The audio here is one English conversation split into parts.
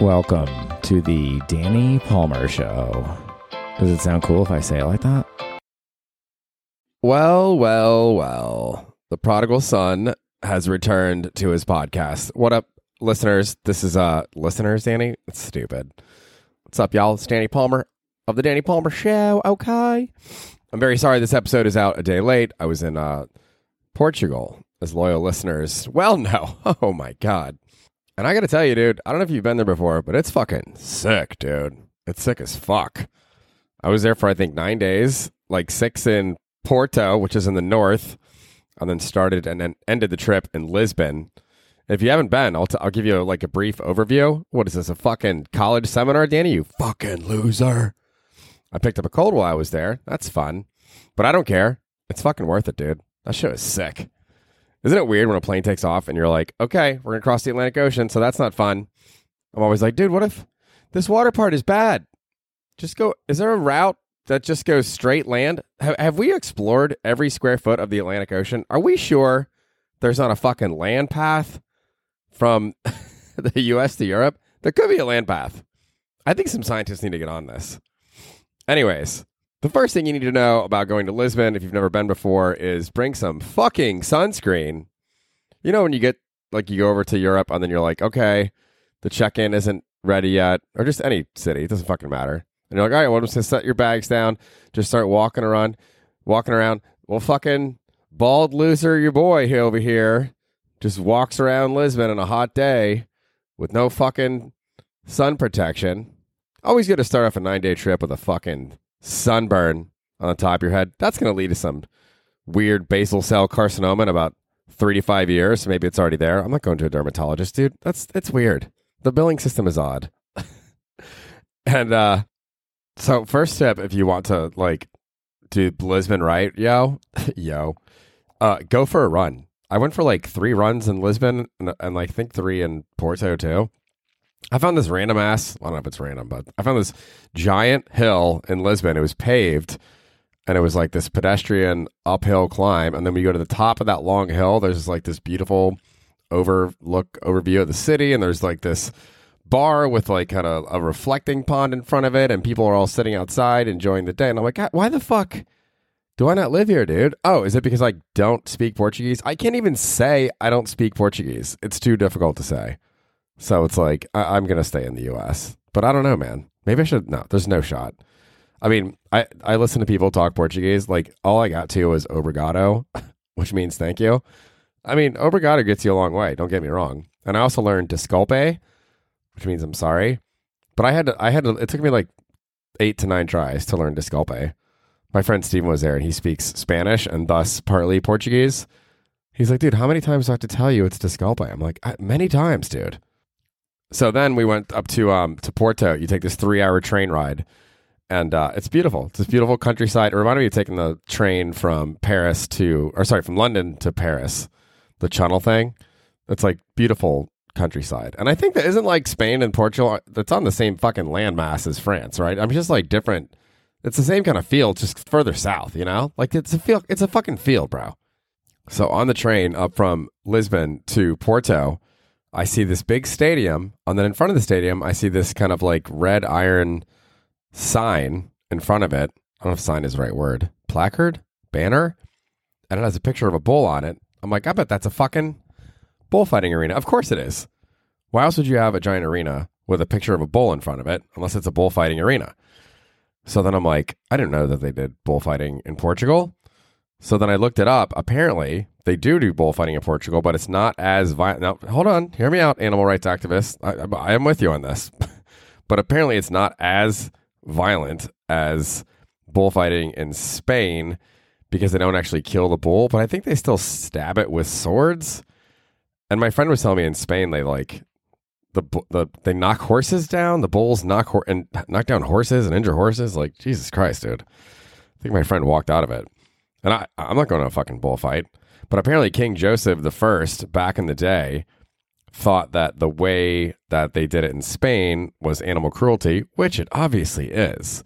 Welcome to the Danny Palmer Show. Does it sound cool if I say it like that? Well, well, well. The prodigal son has returned to his podcast. What up, listeners? This is uh listeners, Danny. It's stupid. What's up, y'all? It's Danny Palmer of the Danny Palmer Show. Okay. I'm very sorry this episode is out a day late. I was in uh Portugal, as loyal listeners well know. Oh my god. And I gotta tell you, dude, I don't know if you've been there before, but it's fucking sick, dude. It's sick as fuck. I was there for I think nine days, like six in Porto, which is in the north, and then started and then ended the trip in Lisbon. If you haven't been, I'll, t- I'll give you like a brief overview. What is this, a fucking college seminar, Danny? You fucking loser. I picked up a cold while I was there. That's fun. But I don't care. It's fucking worth it, dude. That shit is sick. Isn't it weird when a plane takes off and you're like, okay, we're to cross the Atlantic Ocean, so that's not fun? I'm always like, dude, what if this water part is bad? Just go. Is there a route that just goes straight land? Have, have we explored every square foot of the Atlantic Ocean? Are we sure there's not a fucking land path from the US to Europe? There could be a land path. I think some scientists need to get on this. Anyways, the first thing you need to know about going to Lisbon, if you've never been before, is bring some fucking sunscreen. You know, when you get, like, you go over to Europe and then you're like, okay, the check in isn't ready yet, or just any city, it doesn't fucking matter. And you're like, all right, well, I'm just gonna set your bags down, just start walking around, walking around. Well, fucking bald loser, your boy here over here, just walks around Lisbon on a hot day with no fucking sun protection. Always good to start off a nine day trip with a fucking sunburn on the top of your head. That's going to lead to some weird basal cell carcinoma in about three to five years. Maybe it's already there. I'm not going to a dermatologist, dude. That's it's weird. The billing system is odd. and uh so first tip if you want to like do Lisbon right, yo, yo, uh go for a run. I went for like three runs in Lisbon and, and like think three in Porto too. I found this random ass. I don't know if it's random, but I found this giant hill in Lisbon. It was paved, and it was like this pedestrian uphill climb. And then we go to the top of that long hill. There's like this beautiful overlook overview of the city, and there's like this bar with like kind of a reflecting pond in front of it, and people are all sitting outside enjoying the day. And I'm like, why the fuck? Do I not live here, dude? Oh, is it because I don't speak Portuguese? I can't even say I don't speak Portuguese. It's too difficult to say. So it's like I, am gonna stay in the U.S. But I don't know, man. Maybe I should. No, there's no shot. I mean, I I listen to people talk Portuguese. Like all I got to was obrigado, which means thank you. I mean, obrigado gets you a long way. Don't get me wrong. And I also learned desculpe, which means I'm sorry. But I had to. I had to. It took me like eight to nine tries to learn desculpe. My friend Steven was there, and he speaks Spanish and thus partly Portuguese. He's like, dude, how many times do I have to tell you it's desculpe? I'm like, many times, dude. So then we went up to um to Porto. You take this three hour train ride, and uh, it's beautiful. It's this beautiful countryside. It reminded me of taking the train from Paris to, or sorry, from London to Paris, the channel thing. It's like beautiful countryside, and I think that isn't like Spain and Portugal. That's on the same fucking landmass as France, right? I'm just like different. It's the same kind of field, just further south. You know, like it's a field. It's a fucking field, bro. So on the train up from Lisbon to Porto I see this big stadium, and then in front of the stadium, I see this kind of like red iron sign in front of it. I don't know if sign is the right word. Placard? Banner? And it has a picture of a bull on it. I'm like, I bet that's a fucking bullfighting arena. Of course it is. Why else would you have a giant arena with a picture of a bull in front of it unless it's a bullfighting arena? So then I'm like, I didn't know that they did bullfighting in Portugal. So then I looked it up. Apparently, they do do bullfighting in Portugal, but it's not as violent. Now, hold on, hear me out, animal rights activists. I, I am with you on this, but apparently, it's not as violent as bullfighting in Spain because they don't actually kill the bull, but I think they still stab it with swords. And my friend was telling me in Spain they like the the they knock horses down. The bulls knock hor- and knock down horses and injure horses. Like Jesus Christ, dude. I think my friend walked out of it. And I, I'm not going to a fucking bullfight. But apparently, King Joseph the First, back in the day, thought that the way that they did it in Spain was animal cruelty, which it obviously is.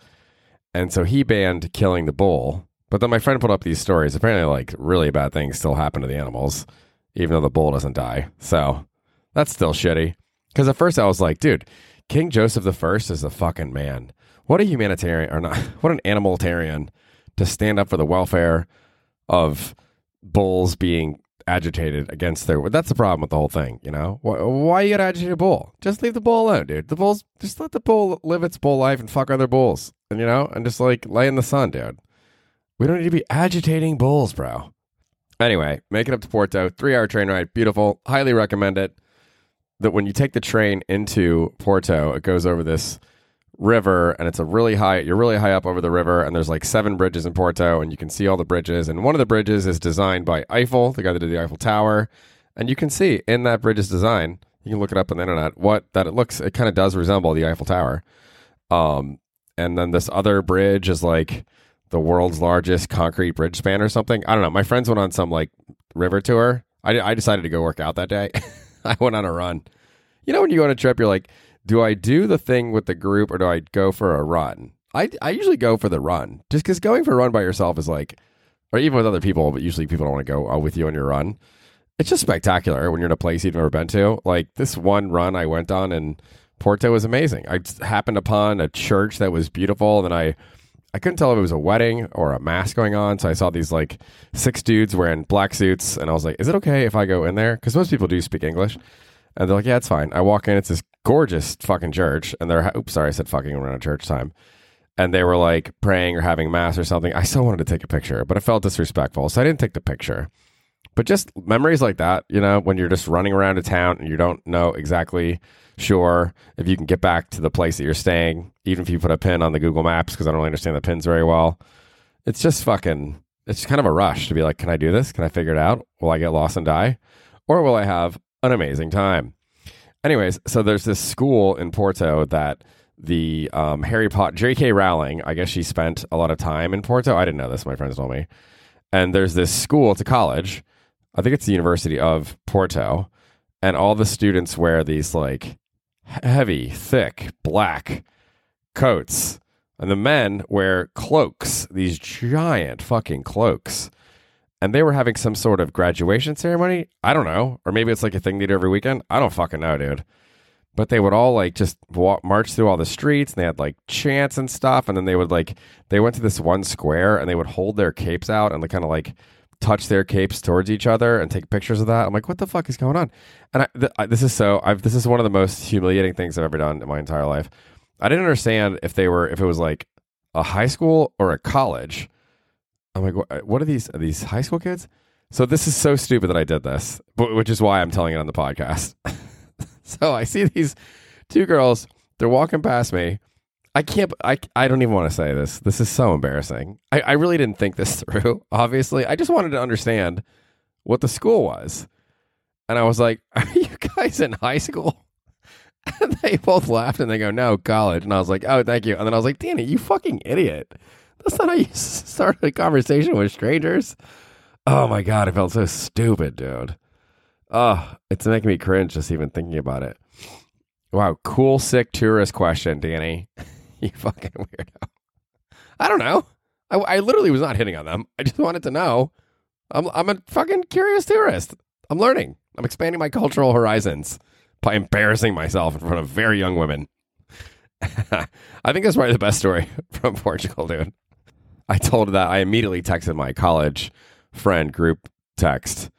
And so he banned killing the bull. But then my friend put up these stories. Apparently, like really bad things still happen to the animals, even though the bull doesn't die. So that's still shitty. Because at first I was like, dude, King Joseph the First is a fucking man. What a humanitarian, or not? What an animalitarian to stand up for the welfare of bulls being agitated against their. That's the problem with the whole thing, you know. Why, why you gotta agitate a bull? Just leave the bull alone, dude. The bulls, just let the bull live its bull life and fuck other bulls, and you know, and just like lay in the sun, dude. We don't need to be agitating bulls, bro. Anyway, make it up to Porto. Three hour train ride. Beautiful. Highly recommend it. That when you take the train into Porto, it goes over this river and it's a really high you're really high up over the river and there's like seven bridges in Porto and you can see all the bridges and one of the bridges is designed by Eiffel, the guy that did the Eiffel Tower. And you can see in that bridge's design, you can look it up on the internet, what that it looks it kind of does resemble the Eiffel Tower. Um and then this other bridge is like the world's largest concrete bridge span or something. I don't know. My friends went on some like river tour. I, I decided to go work out that day. I went on a run. You know, when you go on a trip, you're like, do I do the thing with the group or do I go for a run? I, I usually go for the run just because going for a run by yourself is like, or even with other people, but usually people don't want to go uh, with you on your run. It's just spectacular when you're in a place you've never been to. Like this one run I went on in Porto was amazing. I happened upon a church that was beautiful, and I I couldn't tell if it was a wedding or a mass going on. So I saw these like six dudes wearing black suits, and I was like, "Is it okay if I go in there?" Because most people do speak English, and they're like, "Yeah, it's fine." I walk in, it's this gorgeous fucking church, and they're oops, sorry, I said fucking around church time, and they were like praying or having mass or something. I still wanted to take a picture, but it felt disrespectful, so I didn't take the picture. But just memories like that, you know, when you're just running around a town and you don't know exactly sure if you can get back to the place that you're staying, even if you put a pin on the Google Maps, because I don't really understand the pins very well. It's just fucking, it's kind of a rush to be like, can I do this? Can I figure it out? Will I get lost and die? Or will I have an amazing time? Anyways, so there's this school in Porto that the um, Harry Potter, J.K. Rowling, I guess she spent a lot of time in Porto. I didn't know this, my friends told me. And there's this school, it's a college. I think it's the University of Porto. And all the students wear these like heavy, thick, black coats. And the men wear cloaks, these giant fucking cloaks. And they were having some sort of graduation ceremony. I don't know. Or maybe it's like a thing they do every weekend. I don't fucking know, dude. But they would all like just walk, march through all the streets and they had like chants and stuff. And then they would like, they went to this one square and they would hold their capes out and kind of like touch their capes towards each other and take pictures of that. I'm like, what the fuck is going on? And I, th- I, this is so. I've, this is one of the most humiliating things I've ever done in my entire life. I didn't understand if they were if it was like a high school or a college. I'm like, what, are these? Are these high school kids? So this is so stupid that I did this, but, which is why I'm telling it on the podcast. so I see these two girls. They're walking past me. I can't. I, I don't even want to say this. This is so embarrassing. I, I really didn't think this through. Obviously, I just wanted to understand what the school was, and I was like, "Are you guys in high school?" And they both laughed and they go, "No, college." And I was like, "Oh, thank you." And then I was like, "Danny, you fucking idiot! That's not how you start a conversation with strangers." Oh my god, I felt so stupid, dude. Oh, it's making me cringe just even thinking about it. Wow, cool, sick tourist question, Danny. you fucking weirdo. I don't know. I, I literally was not hitting on them. I just wanted to know. I'm I'm a fucking curious tourist. I'm learning. I'm expanding my cultural horizons by embarrassing myself in front of very young women. I think that's probably the best story from Portugal, dude. I told that I immediately texted my college friend group text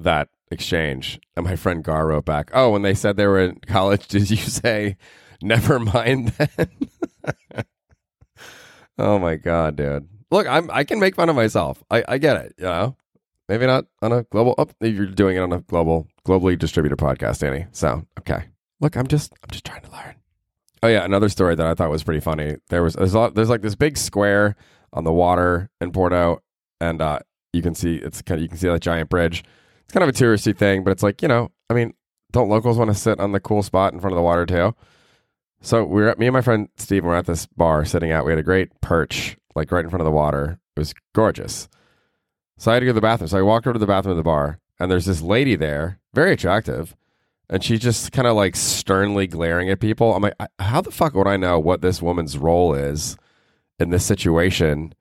that exchange, and my friend Gar wrote back, "Oh, when they said they were in college, did you say never mind then?" oh my god, dude! Look, I'm I can make fun of myself. I I get it, you know. Maybe not on a global. Oh, you're doing it on a global, globally distributed podcast, Danny. So okay. Look, I'm just I'm just trying to learn. Oh yeah, another story that I thought was pretty funny. There was there's a lot, there's like this big square on the water in Porto, and uh, you can see it's kind of you can see that giant bridge. It's kind of a touristy thing, but it's like you know, I mean, don't locals want to sit on the cool spot in front of the water too? So we were at, me and my friend Steve were at this bar sitting out. We had a great perch, like right in front of the water. It was gorgeous. So I had to go to the bathroom. So I walked over to the bathroom of the bar, and there's this lady there, very attractive, and she's just kind of like sternly glaring at people. I'm like, how the fuck would I know what this woman's role is in this situation?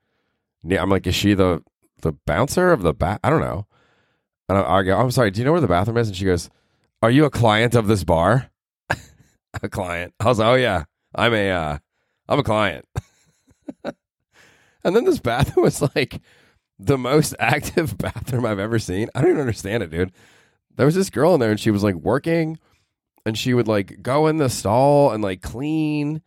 I'm like, is she the the bouncer of the bath? I don't know. And I, go, I'm sorry, do you know where the bathroom is? And she goes, Are you a client of this bar? a client. I was like, oh yeah, I'm a, uh, I'm a client. and then this bathroom was like the most active bathroom I've ever seen. I don't even understand it, dude. There was this girl in there and she was like working and she would like go in the stall and like clean.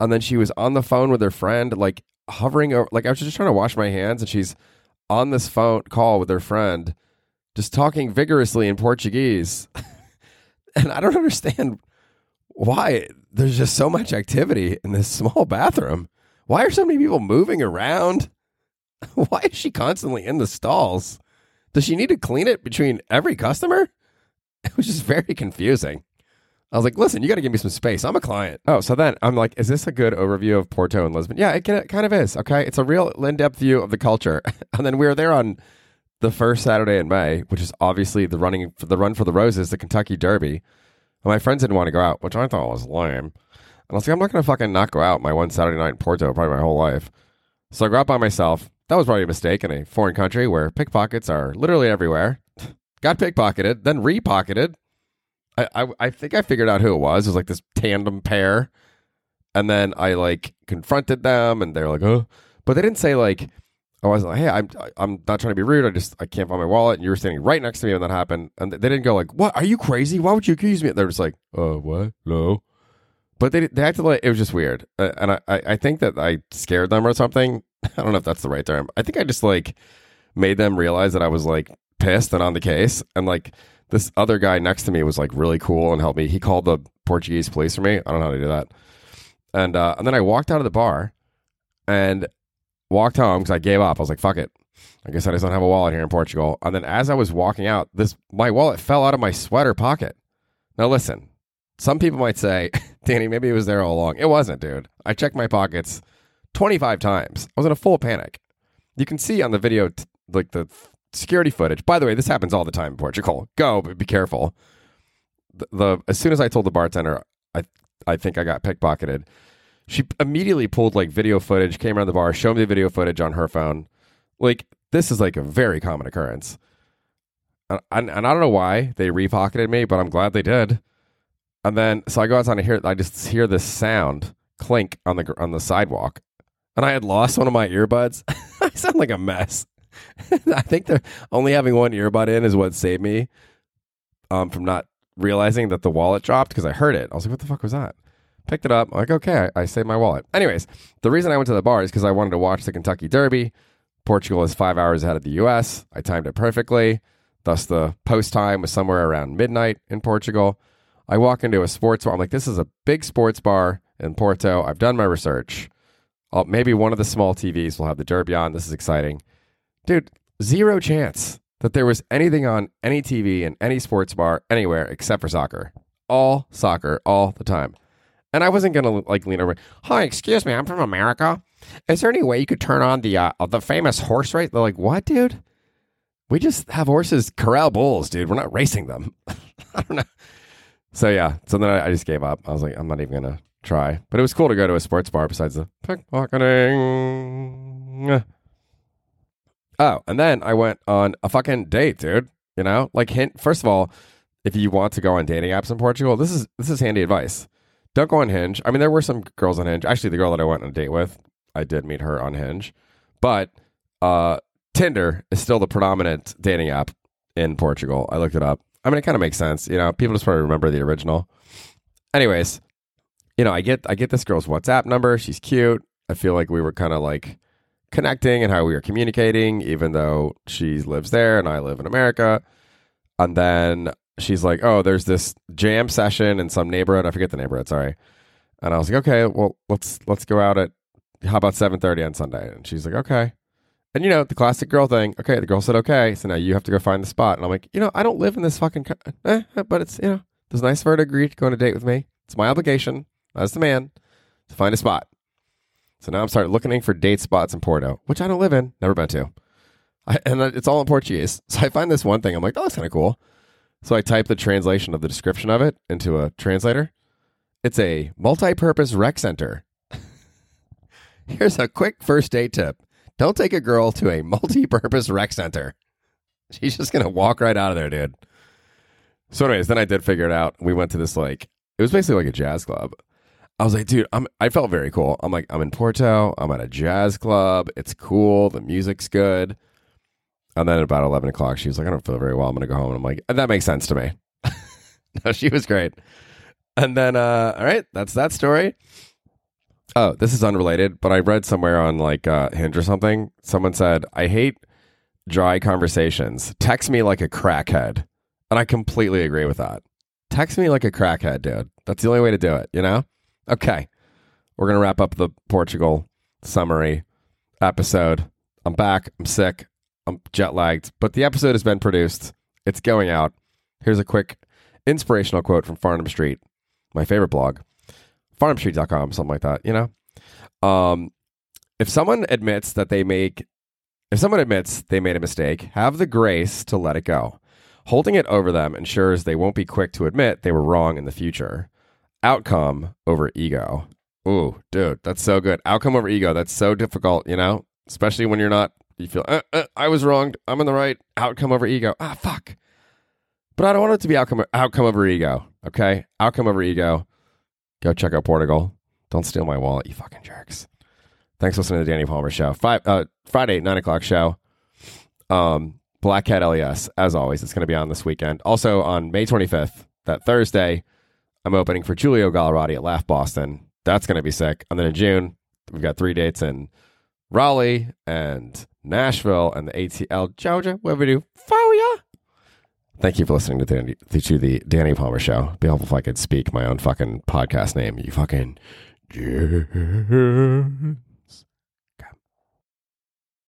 And then she was on the phone with her friend, like hovering over, like I was just trying to wash my hands and she's on this phone call with her friend, just talking vigorously in Portuguese. and I don't understand why there's just so much activity in this small bathroom. Why are so many people moving around? Why is she constantly in the stalls? Does she need to clean it between every customer? It was just very confusing. I was like, listen, you got to give me some space. I'm a client. Oh, so then I'm like, is this a good overview of Porto and Lisbon? Yeah, it, can, it kind of is. Okay. It's a real in depth view of the culture. and then we were there on the first Saturday in May, which is obviously the running for the run for the roses, the Kentucky Derby. And my friends didn't want to go out, which I thought was lame. And I was like, I'm not going to fucking not go out my one Saturday night in Porto, probably my whole life. So I go out by myself. That was probably a mistake in a foreign country where pickpockets are literally everywhere. Got pickpocketed, then repocketed. I, I I think I figured out who it was. It was like this tandem pair, and then I like confronted them, and they're like, "Oh," but they didn't say like, "I was like, hey, I'm I'm not trying to be rude. I just I can't find my wallet." And you were standing right next to me when that happened, and they didn't go like, "What? Are you crazy? Why would you accuse me?" They're just like, "Uh, what? No." But they they acted like it was just weird, uh, and I I think that I scared them or something. I don't know if that's the right term. I think I just like made them realize that I was like pissed and on the case, and like this other guy next to me was like really cool and helped me. He called the Portuguese police for me. I don't know how to do that. And uh, and then I walked out of the bar and walked home because I gave up. I was like, fuck it. I guess I just don't have a wallet here in Portugal. And then as I was walking out, this my wallet fell out of my sweater pocket. Now listen, some people might say, Danny, maybe it was there all along. It wasn't, dude. I checked my pockets 25 times. I was in a full panic. You can see on the video, t- like the security footage. By the way, this happens all the time in Portugal. Go, but be careful. The, the as soon as I told the bartender, I I think I got pickpocketed. She immediately pulled like video footage, came around the bar, showed me the video footage on her phone. Like this is like a very common occurrence. And, and, and I don't know why they repocketed me, but I'm glad they did. And then so I go outside and hear I just hear this sound clink on the on the sidewalk, and I had lost one of my earbuds. I sound like a mess. I think they're only having one earbud in is what saved me um, from not realizing that the wallet dropped because I heard it. I was like, what the fuck was that? Picked it up. I'm like, okay, I, I saved my wallet. Anyways, the reason I went to the bar is because I wanted to watch the Kentucky Derby. Portugal is five hours ahead of the US. I timed it perfectly. Thus, the post time was somewhere around midnight in Portugal. I walk into a sports bar. I'm like, this is a big sports bar in Porto. I've done my research. Oh, maybe one of the small TVs will have the Derby on. This is exciting. Dude, zero chance that there was anything on any TV in any sports bar anywhere except for soccer. All soccer, all the time. And I wasn't gonna like lean over. Hi, excuse me, I'm from America. Is there any way you could turn on the uh, the famous horse race? They're like, what, dude? We just have horses corral bulls, dude. We're not racing them. I don't know. So yeah, so then I, I just gave up. I was like, I'm not even gonna try. But it was cool to go to a sports bar besides the pickpocketing. Oh, and then I went on a fucking date, dude. You know, like hint. First of all, if you want to go on dating apps in Portugal, this is this is handy advice. Don't go on Hinge. I mean, there were some girls on Hinge. Actually, the girl that I went on a date with, I did meet her on Hinge, but uh, Tinder is still the predominant dating app in Portugal. I looked it up. I mean, it kind of makes sense. You know, people just probably remember the original. Anyways, you know, I get I get this girl's WhatsApp number. She's cute. I feel like we were kind of like connecting and how we were communicating, even though she lives there and I live in America. And then she's like, "Oh, there's this jam session in some neighborhood. I forget the neighborhood. Sorry." And I was like, "Okay, well, let's let's go out at how about 7:30 on Sunday?" And she's like, "Okay." And you know the classic girl thing. Okay, the girl said okay, so now you have to go find the spot. And I'm like, you know, I don't live in this fucking, co- eh, but it's you know, it's nice for her to agree to go on a date with me. It's my obligation as the man to find a spot. So now I'm starting looking for date spots in Porto, which I don't live in, never been to. I, and it's all in Portuguese. So I find this one thing. I'm like, oh, that's kind of cool. So I type the translation of the description of it into a translator. It's a multi-purpose rec center. Here's a quick first date tip. Don't take a girl to a multi-purpose rec center. She's just gonna walk right out of there, dude. So, anyways, then I did figure it out. We went to this like It was basically like a jazz club. I was like, dude, I'm. I felt very cool. I'm like, I'm in Porto. I'm at a jazz club. It's cool. The music's good. And then about eleven o'clock, she was like, I don't feel very well. I'm gonna go home. And I'm like, that makes sense to me. no, she was great. And then, uh, all right, that's that story. Oh, this is unrelated, but I read somewhere on like uh, Hinge or something. Someone said, I hate dry conversations. Text me like a crackhead. And I completely agree with that. Text me like a crackhead, dude. That's the only way to do it, you know? Okay. We're going to wrap up the Portugal summary episode. I'm back. I'm sick. I'm jet lagged, but the episode has been produced. It's going out. Here's a quick inspirational quote from Farnam Street, my favorite blog farnhamstreet.com, something like that, you know? Um, if someone admits that they make, if someone admits they made a mistake, have the grace to let it go. Holding it over them ensures they won't be quick to admit they were wrong in the future. Outcome over ego. Ooh, dude, that's so good. Outcome over ego. That's so difficult, you know? Especially when you're not, you feel, uh, uh, I was wronged. I'm in the right. Outcome over ego. Ah, fuck. But I don't want it to be outcome, outcome over ego. Okay? Outcome over ego. Go check out Portugal. Don't steal my wallet, you fucking jerks. Thanks for listening to the Danny Palmer Show. Five uh, Friday, nine o'clock show. Um, Black Cat LES, as always, it's going to be on this weekend. Also on May 25th, that Thursday, I'm opening for Julio Gallerati at Laugh Boston. That's going to be sick. And then in June, we've got three dates in Raleigh and Nashville and the ATL Georgia. What we do for ya? Thank you for listening to the, to the Danny Palmer Show. Be helpful if I could speak my own fucking podcast name. You fucking.